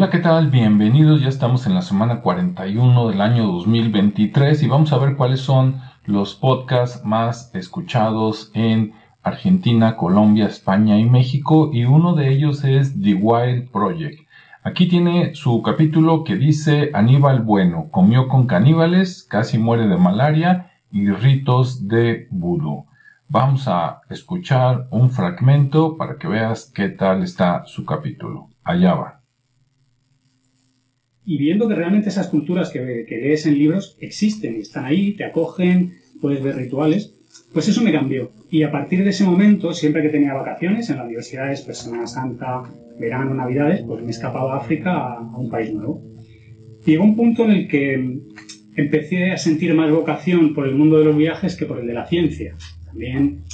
Hola, ¿qué tal? Bienvenidos. Ya estamos en la semana 41 del año 2023 y vamos a ver cuáles son los podcasts más escuchados en Argentina, Colombia, España y México y uno de ellos es The Wild Project. Aquí tiene su capítulo que dice Aníbal Bueno, comió con caníbales, casi muere de malaria y ritos de vudú. Vamos a escuchar un fragmento para que veas qué tal está su capítulo. Allá va y viendo que realmente esas culturas que, lees en libros existen y están ahí, te acogen, puedes ver rituales, pues eso me cambió. Y a partir de ese momento, siempre que tenía vacaciones en la universidad, pues Semana Santa, verano, Navidades, pues me escapaba a África a, a un país nuevo. Llegó un punto en el que empecé a sentir más vocación por el mundo de los viajes que por el de la ciencia. También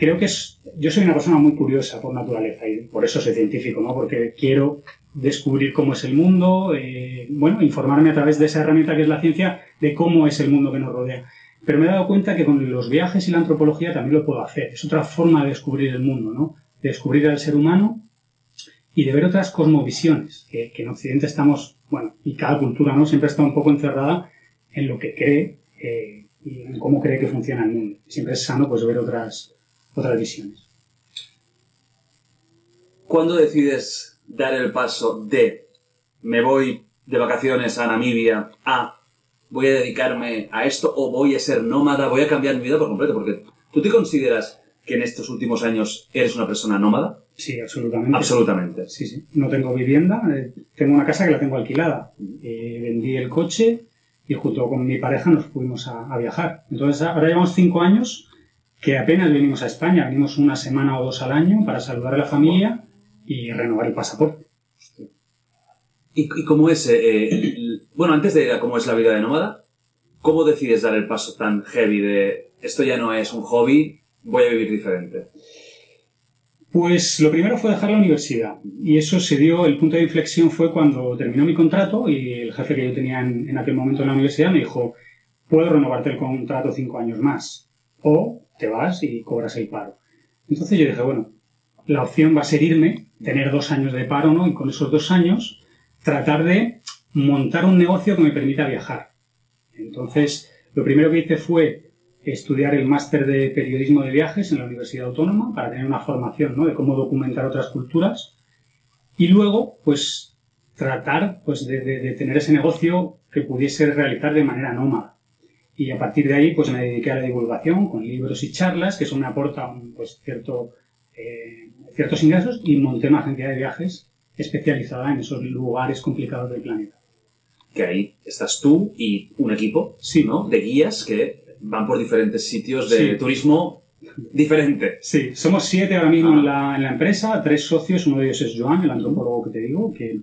creo que es, yo soy una persona muy curiosa por naturaleza y por eso soy científico, ¿no? Porque quiero descubrir cómo es el mundo, eh, bueno, informarme a través de esa herramienta que es la ciencia de cómo es el mundo que nos rodea. Pero me he dado cuenta que con los viajes y la antropología también lo puedo hacer. Es otra forma de descubrir el mundo, ¿no? De descubrir al ser humano y de ver otras cosmovisiones, que, en Occidente estamos, bueno, y cada cultura, ¿no? Siempre está un poco encerrada en lo que cree eh, y en cómo cree que funciona el mundo. Siempre es sano, pues, ver otras, otras visiones. ¿Cuándo decides dar el paso de me voy de vacaciones a Namibia a voy a dedicarme a esto o voy a ser nómada, voy a cambiar mi vida por completo? Porque tú te consideras que en estos últimos años eres una persona nómada? Sí, absolutamente. Absolutamente. Sí, sí. No tengo vivienda, eh, tengo una casa que la tengo alquilada. Eh, vendí el coche y junto con mi pareja nos fuimos a, a, viajar. Entonces ahora llevamos cinco años que apenas venimos a España, venimos una semana o dos al año para saludar a la familia y renovar el pasaporte. ¿Y, cómo es, eh, bueno, antes de cómo es la vida de nómada, cómo decides dar el paso tan heavy de esto ya no es un hobby, voy a vivir diferente? Pues lo primero fue dejar la universidad y eso se dio, el punto de inflexión fue cuando terminó mi contrato y el jefe que yo tenía en, en aquel momento en la universidad me dijo, puedo renovarte el contrato cinco años más o te vas y cobras el paro. Entonces yo dije, bueno, la opción va a ser irme, tener dos años de paro, ¿no? Y con esos dos años tratar de montar un negocio que me permita viajar. Entonces, lo primero que hice fue estudiar el máster de periodismo de viajes en la Universidad Autónoma para tener una formación ¿no? de cómo documentar otras culturas y luego pues tratar pues de, de, tener ese negocio que pudiese realizar de manera nómada y a partir de ahí pues me dediqué a la divulgación con libros y charlas que eso me aporta un pues cierto eh, ciertos ingresos y monté una agencia de viajes especializada en esos lugares complicados del planeta. Que ahí estás tú y un equipo sí. ¿no? de guías que van por diferentes sitios de turismo diferente. Sí, somos siete ahora mismo en, la, en, la, empresa, tres socios, uno de ellos es Joan, el antropólogo que te digo, que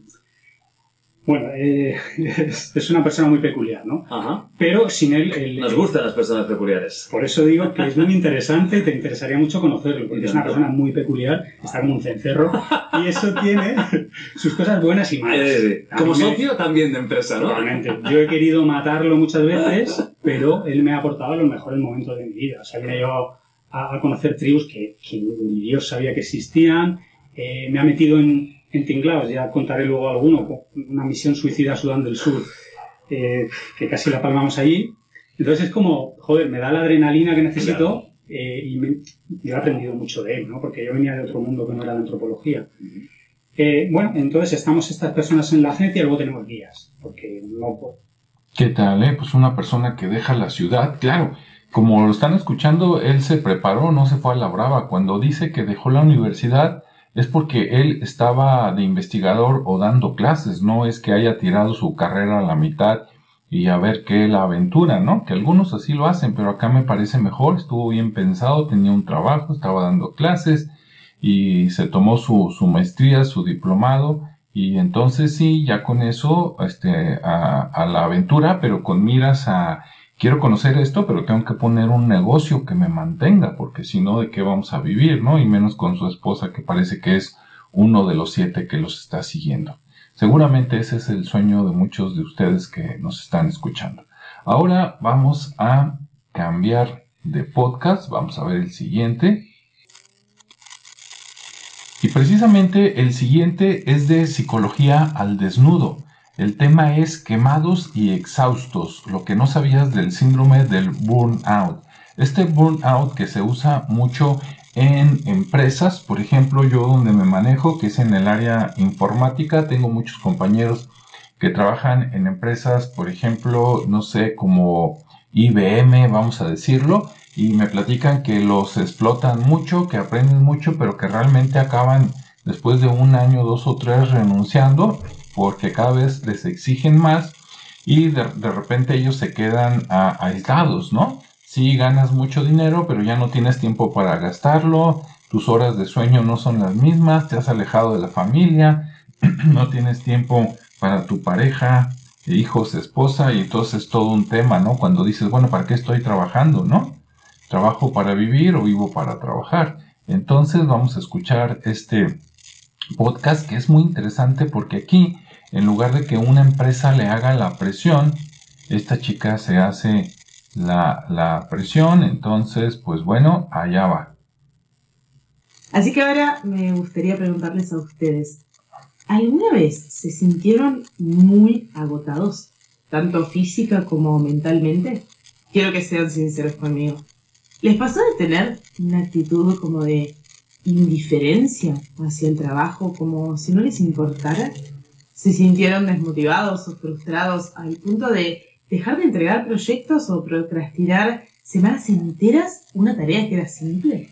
bueno, eh, es, una persona muy peculiar, ¿no? Ajá. Pero sin él... Nos gustan las personas peculiares. Por eso digo que es muy interesante te interesaría mucho conocerlo, porque es una persona muy peculiar, está como un cencerro, y eso tiene sus cosas buenas y malas. Eh, como socio también de empresa, ¿no? Realmente. Yo he querido matarlo muchas veces, pero él me ha aportado los mejores momentos de mi vida. O sea, me ha llevado a, conocer tribus que, que, ni Dios sabía que existían, eh, me ha metido en en Tinglaos, ya contaré luego alguno, una misión suicida a Sudán del Sur, eh, que casi la palmamos allí. Entonces es como, joder, me da la adrenalina que necesito eh, y me, yo he aprendido mucho de él, ¿no? Porque yo venía de otro mundo que no era la antropología. Eh, bueno, entonces estamos estas personas en la agencia y luego tenemos guías, porque no puedo. ¿Qué tal, eh? Pues una persona que deja la ciudad, claro, como lo están escuchando, él se preparó, no se fue a la brava. Cuando dice que dejó la universidad, es porque él estaba de investigador o dando clases, no es que haya tirado su carrera a la mitad y a ver qué la aventura, ¿no? Que algunos así lo hacen, pero acá me parece mejor, estuvo bien pensado, tenía un trabajo, estaba dando clases y se tomó su, su maestría, su diplomado y entonces sí, ya con eso, este, a, a la aventura, pero con miras a quiero conocer esto, pero tengo que poner un negocio que me mantenga, porque si no, ¿de qué vamos a vivir, no? Y menos con su esposa, que parece que es uno de los siete que los está siguiendo. Seguramente ese es el sueño de muchos de ustedes que nos están escuchando. Ahora vamos a cambiar de podcast, vamos a ver el siguiente. Y precisamente el siguiente es de psicología al desnudo. El tema es quemados y exhaustos, lo que no sabías del síndrome del burnout. Este burnout que se usa mucho en empresas, por ejemplo, yo donde me manejo, que es en el área informática, tengo muchos compañeros que trabajan en empresas, por ejemplo, no sé, como IBM, vamos a decirlo, y me platican que los explotan mucho, que aprenden mucho, pero que realmente acaban después de un año, dos o tres renunciando, porque cada vez les exigen más y de, repente ellos se quedan aislados, ¿no? sí ganas mucho dinero, pero ya no tienes tiempo para gastarlo, tus horas de sueño no son las mismas, te has alejado de la familia, no tienes tiempo para tu pareja, hijos, esposa, y entonces es todo un tema, ¿no? Cuando dices, bueno, ¿para qué estoy trabajando, no? ¿Trabajo para vivir o vivo para trabajar? Entonces vamos a escuchar este podcast que es muy interesante porque aquí, en lugar de que una empresa le haga la presión, esta chica se hace la, presión, entonces, pues bueno, allá va. Así que ahora me gustaría preguntarles a ustedes, ¿alguna vez se sintieron muy agotados, tanto física como mentalmente? Quiero que sean sinceros conmigo. ¿Les pasó de tener una actitud como de indiferencia hacia el trabajo, como si no les importara? ¿Se sintieron desmotivados o frustrados al punto de dejar de entregar proyectos o procrastinar semanas enteras una tarea que era simple?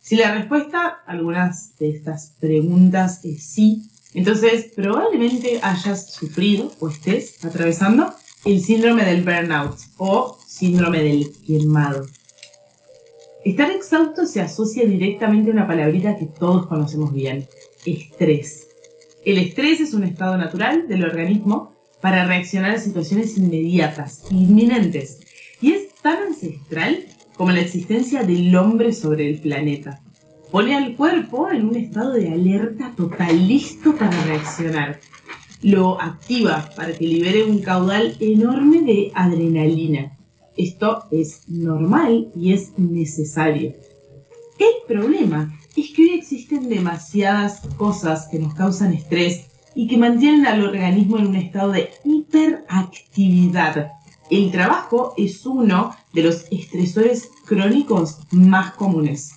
Si la respuesta a algunas de estas preguntas es sí, entonces probablemente hayas sufrido o estés atravesando el síndrome del burnout o síndrome del quemado. Estar exhausto se asocia directamente a una palabrita que todos conocemos bien, estrés. El estrés es un estado natural del organismo para reaccionar a situaciones inmediatas, inminentes, y es tan ancestral como la existencia del hombre sobre el planeta. Pone al cuerpo en un estado de alerta total, listo para reaccionar. Lo activa para que libere un caudal enorme de adrenalina. Esto es normal y es necesario. El problema es que hoy existen demasiadas cosas que nos causan estrés y que mantienen al organismo en un estado de hiperactividad. El trabajo es uno de los estresores crónicos más comunes.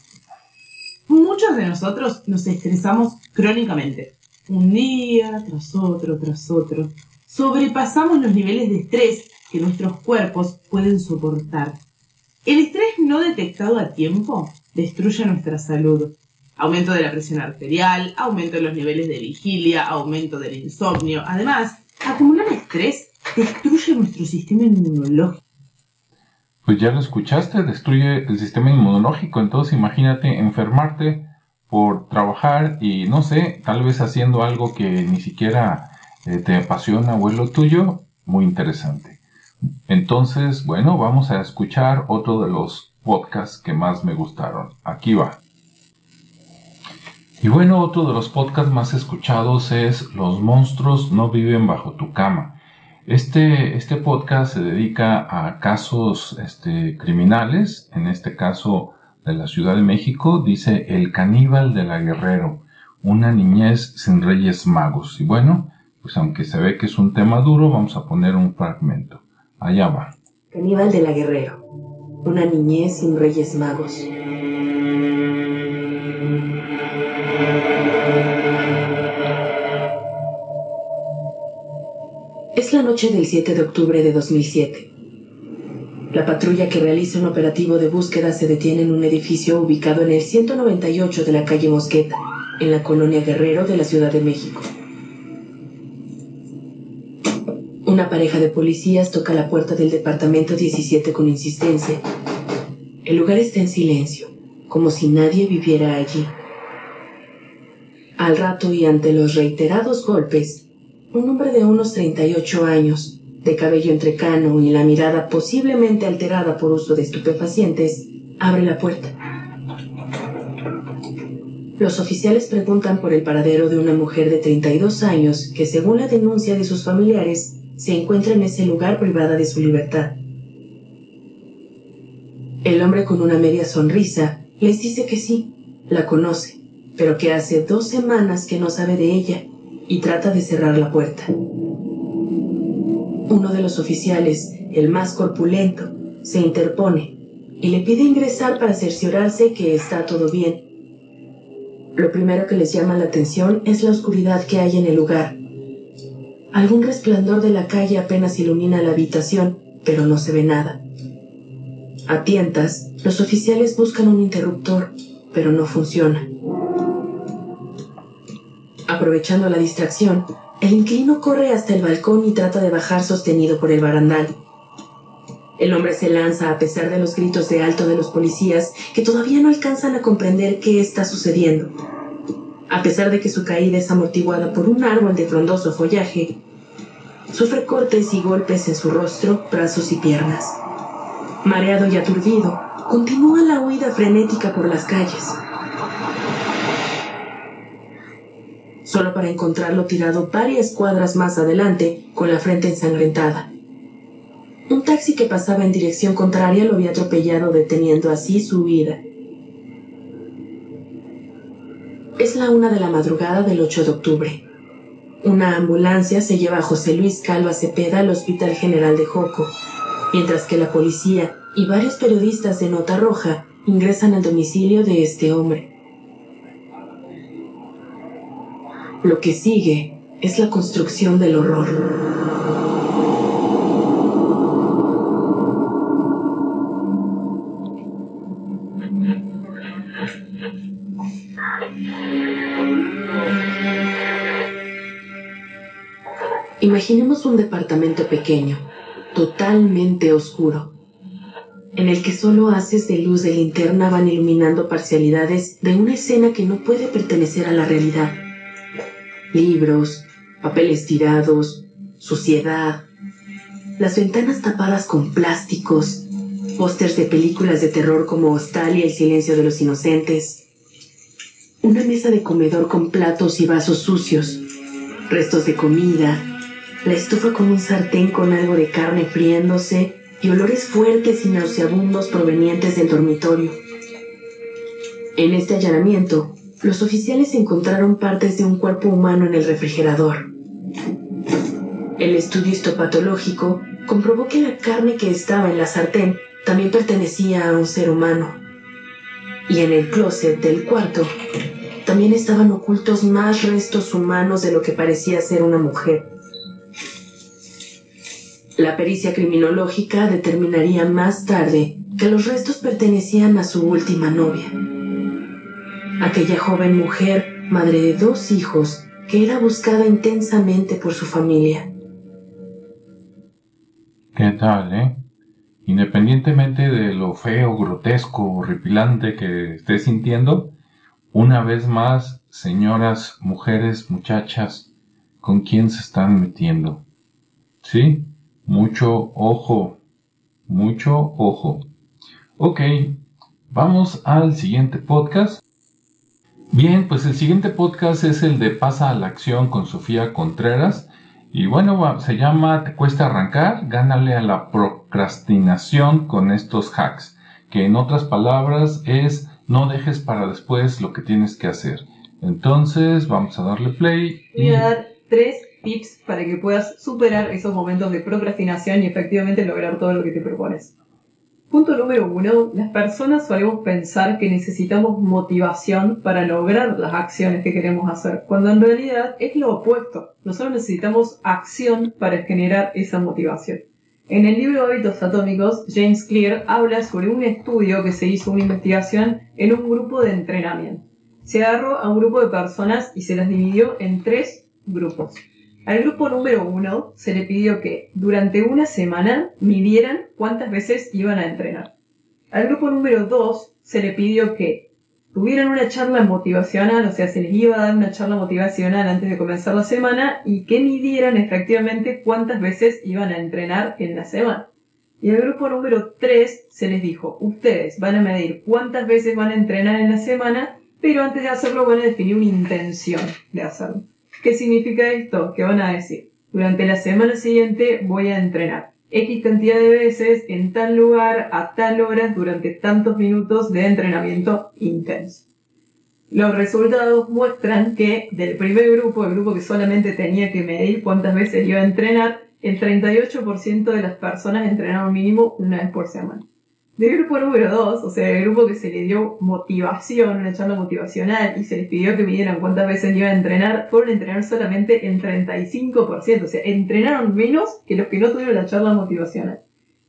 Muchos de nosotros nos estresamos crónicamente, un día tras otro, tras otro. Sobrepasamos los niveles de estrés que nuestros cuerpos pueden soportar. El estrés no detectado a tiempo destruye nuestra salud aumento de la presión arterial, aumento de los niveles de vigilia, aumento del insomnio. Además, acumular estrés destruye nuestro sistema inmunológico. Pues ya lo escuchaste, destruye el sistema inmunológico. Entonces imagínate enfermarte por trabajar y no sé, tal vez haciendo algo que ni siquiera eh, te apasiona o es lo tuyo. Muy interesante. Entonces, bueno, vamos a escuchar otro de los podcasts que más me gustaron. Aquí va. Y bueno, otro de los podcasts más escuchados es Los monstruos no viven bajo tu cama. Este, este podcast se dedica a casos este, criminales, en este caso de la Ciudad de México, dice El caníbal de la Guerrero, una niñez sin reyes magos. Y bueno, pues aunque se ve que es un tema duro, vamos a poner un fragmento. Allá va. Caníbal de la Guerrero, una niñez sin reyes magos. Es la noche del 7 de octubre de 2007. La patrulla que realiza un operativo de búsqueda se detiene en un edificio ubicado en el 198 de la calle Mosqueta, en la colonia Guerrero de la Ciudad de México. Una pareja de policías toca la puerta del departamento 17 con insistencia. El lugar está en silencio, como si nadie viviera allí. Al rato y ante los reiterados golpes, un hombre de unos 38 años, de cabello entrecano y la mirada posiblemente alterada por uso de estupefacientes, abre la puerta. Los oficiales preguntan por el paradero de una mujer de 32 años que, según la denuncia de sus familiares, se encuentra en ese lugar privada de su libertad. El hombre con una media sonrisa les dice que sí, la conoce, pero que hace dos semanas que no sabe de ella y trata de cerrar la puerta. Uno de los oficiales, el más corpulento, se interpone y le pide ingresar para cerciorarse que está todo bien. Lo primero que les llama la atención es la oscuridad que hay en el lugar. Algún resplandor de la calle apenas ilumina la habitación, pero no se ve nada. A tientas, los oficiales buscan un interruptor, pero no funciona. Aprovechando la distracción, el inquilino corre hasta el balcón y trata de bajar sostenido por el barandal. El hombre se lanza a pesar de los gritos de alto de los policías que todavía no alcanzan a comprender qué está sucediendo. A pesar de que su caída es amortiguada por un árbol de frondoso follaje, sufre cortes y golpes en su rostro, brazos y piernas. Mareado y aturdido, continúa la huida frenética por las calles. Solo para encontrarlo tirado varias cuadras más adelante, con la frente ensangrentada. Un taxi que pasaba en dirección contraria lo había atropellado deteniendo así su vida. Es la una de la madrugada del 8 de octubre. Una ambulancia se lleva a José Luis Calva Cepeda al Hospital General de Joco, mientras que la policía y varios periodistas de Nota Roja ingresan al domicilio de este hombre. Lo que sigue es la construcción del horror. Imaginemos un departamento pequeño, totalmente oscuro, en el que solo haces de luz de linterna van iluminando parcialidades de una escena que no puede pertenecer a la realidad. Libros, papeles tirados, suciedad, las ventanas tapadas con plásticos, pósters de películas de terror como Hostal y El silencio de los inocentes, una mesa de comedor con platos y vasos sucios, restos de comida, la estufa con un sartén con algo de carne friéndose y olores fuertes y nauseabundos provenientes del dormitorio. En este allanamiento, los oficiales encontraron partes de un cuerpo humano en el refrigerador. El estudio histopatológico comprobó que la carne que estaba en la sartén también pertenecía a un ser humano. Y en el closet del cuarto también estaban ocultos más restos humanos de lo que parecía ser una mujer. La pericia criminológica determinaría más tarde que los restos pertenecían a su última novia. Aquella joven mujer, madre de dos hijos, que era buscada intensamente por su familia. ¿Qué tal, eh? Independientemente de lo feo, grotesco, horripilante que esté sintiendo, una vez más, señoras, mujeres, muchachas, ¿con quién se están metiendo? ¿Sí? Mucho ojo, mucho ojo. Ok, vamos al siguiente podcast. Bien, pues el siguiente podcast es el de Pasa a la acción con Sofía Contreras. Y bueno, se llama Te cuesta arrancar, gánale a la procrastinación con estos hacks. Que en otras palabras es no dejes para después lo que tienes que hacer. Entonces, vamos a darle play. Voy a dar tres tips para que puedas superar esos momentos de procrastinación y efectivamente lograr todo lo que te propones. Punto número uno, las personas solemos pensar que necesitamos motivación para lograr las acciones que queremos hacer, cuando en realidad es lo opuesto. Nosotros necesitamos acción para generar esa motivación. En el libro Hábitos Atómicos, James Clear habla sobre un estudio que se hizo, una investigación en un grupo de entrenamiento. Se agarró a un grupo de personas y se las dividió en tres grupos. Al grupo número uno se le pidió que durante una semana midieran cuántas veces iban a entrenar. Al grupo número dos se le pidió que tuvieran una charla motivacional, o sea, se les iba a dar una charla motivacional antes de comenzar la semana y que midieran efectivamente cuántas veces iban a entrenar en la semana. Y al grupo número 3 se les dijo, ustedes van a medir cuántas veces van a entrenar en la semana, pero antes de hacerlo van a definir una intención de hacerlo. ¿Qué significa esto? Que van a decir, durante la semana siguiente voy a entrenar X cantidad de veces en tal lugar a tal hora durante tantos minutos de entrenamiento intenso. Los resultados muestran que del primer grupo, el grupo que solamente tenía que medir cuántas veces iba a entrenar, el 38% de las personas entrenaron mínimo una vez por semana. Del grupo número 2, o sea, el grupo que se le dio motivación, una charla motivacional, y se les pidió que midieran cuántas veces iban a entrenar, fueron a entrenar solamente el 35%, o sea, entrenaron menos que los que no tuvieron la charla motivacional.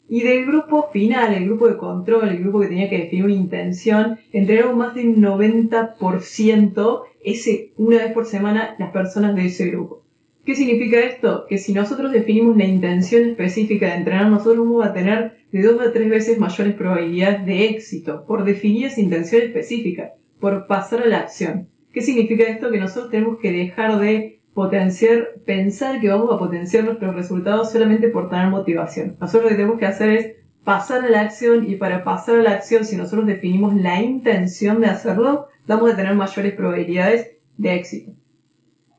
Y del grupo final, el grupo de control, el grupo que tenía que definir una intención, entrenaron más del 90% ese, una vez por semana las personas de ese grupo. ¿Qué significa esto? Que si nosotros definimos la intención específica de entrenar, nosotros vamos a tener de dos a tres veces mayores probabilidades de éxito por definir esa intención específica, por pasar a la acción. ¿Qué significa esto? Que nosotros tenemos que dejar de potenciar, pensar que vamos a potenciar nuestros resultados solamente por tener motivación. Nosotros lo que tenemos que hacer es pasar a la acción y para pasar a la acción, si nosotros definimos la intención de hacerlo, vamos a tener mayores probabilidades de éxito.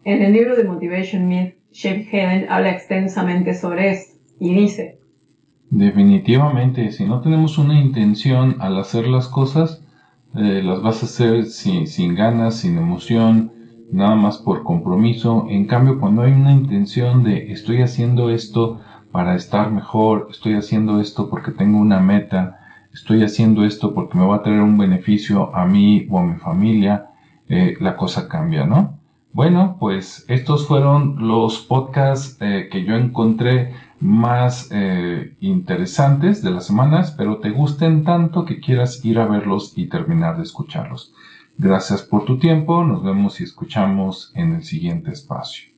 En el libro de Motivation Myth, Shape Heaven habla extensamente sobre esto y dice, Definitivamente, si no tenemos una intención al hacer las cosas, eh, las vas a hacer sin, sin ganas, sin emoción, nada más por compromiso. En cambio, cuando hay una intención de estoy haciendo esto para estar mejor, estoy haciendo esto porque tengo una meta, estoy haciendo esto porque me va a traer un beneficio a mí o a mi familia, eh, la cosa cambia, ¿no? Bueno, pues estos fueron los podcasts eh, que yo encontré más eh, interesantes de las semanas, pero te gusten tanto que quieras ir a verlos y terminar de escucharlos. Gracias por tu tiempo, nos vemos y escuchamos en el siguiente espacio.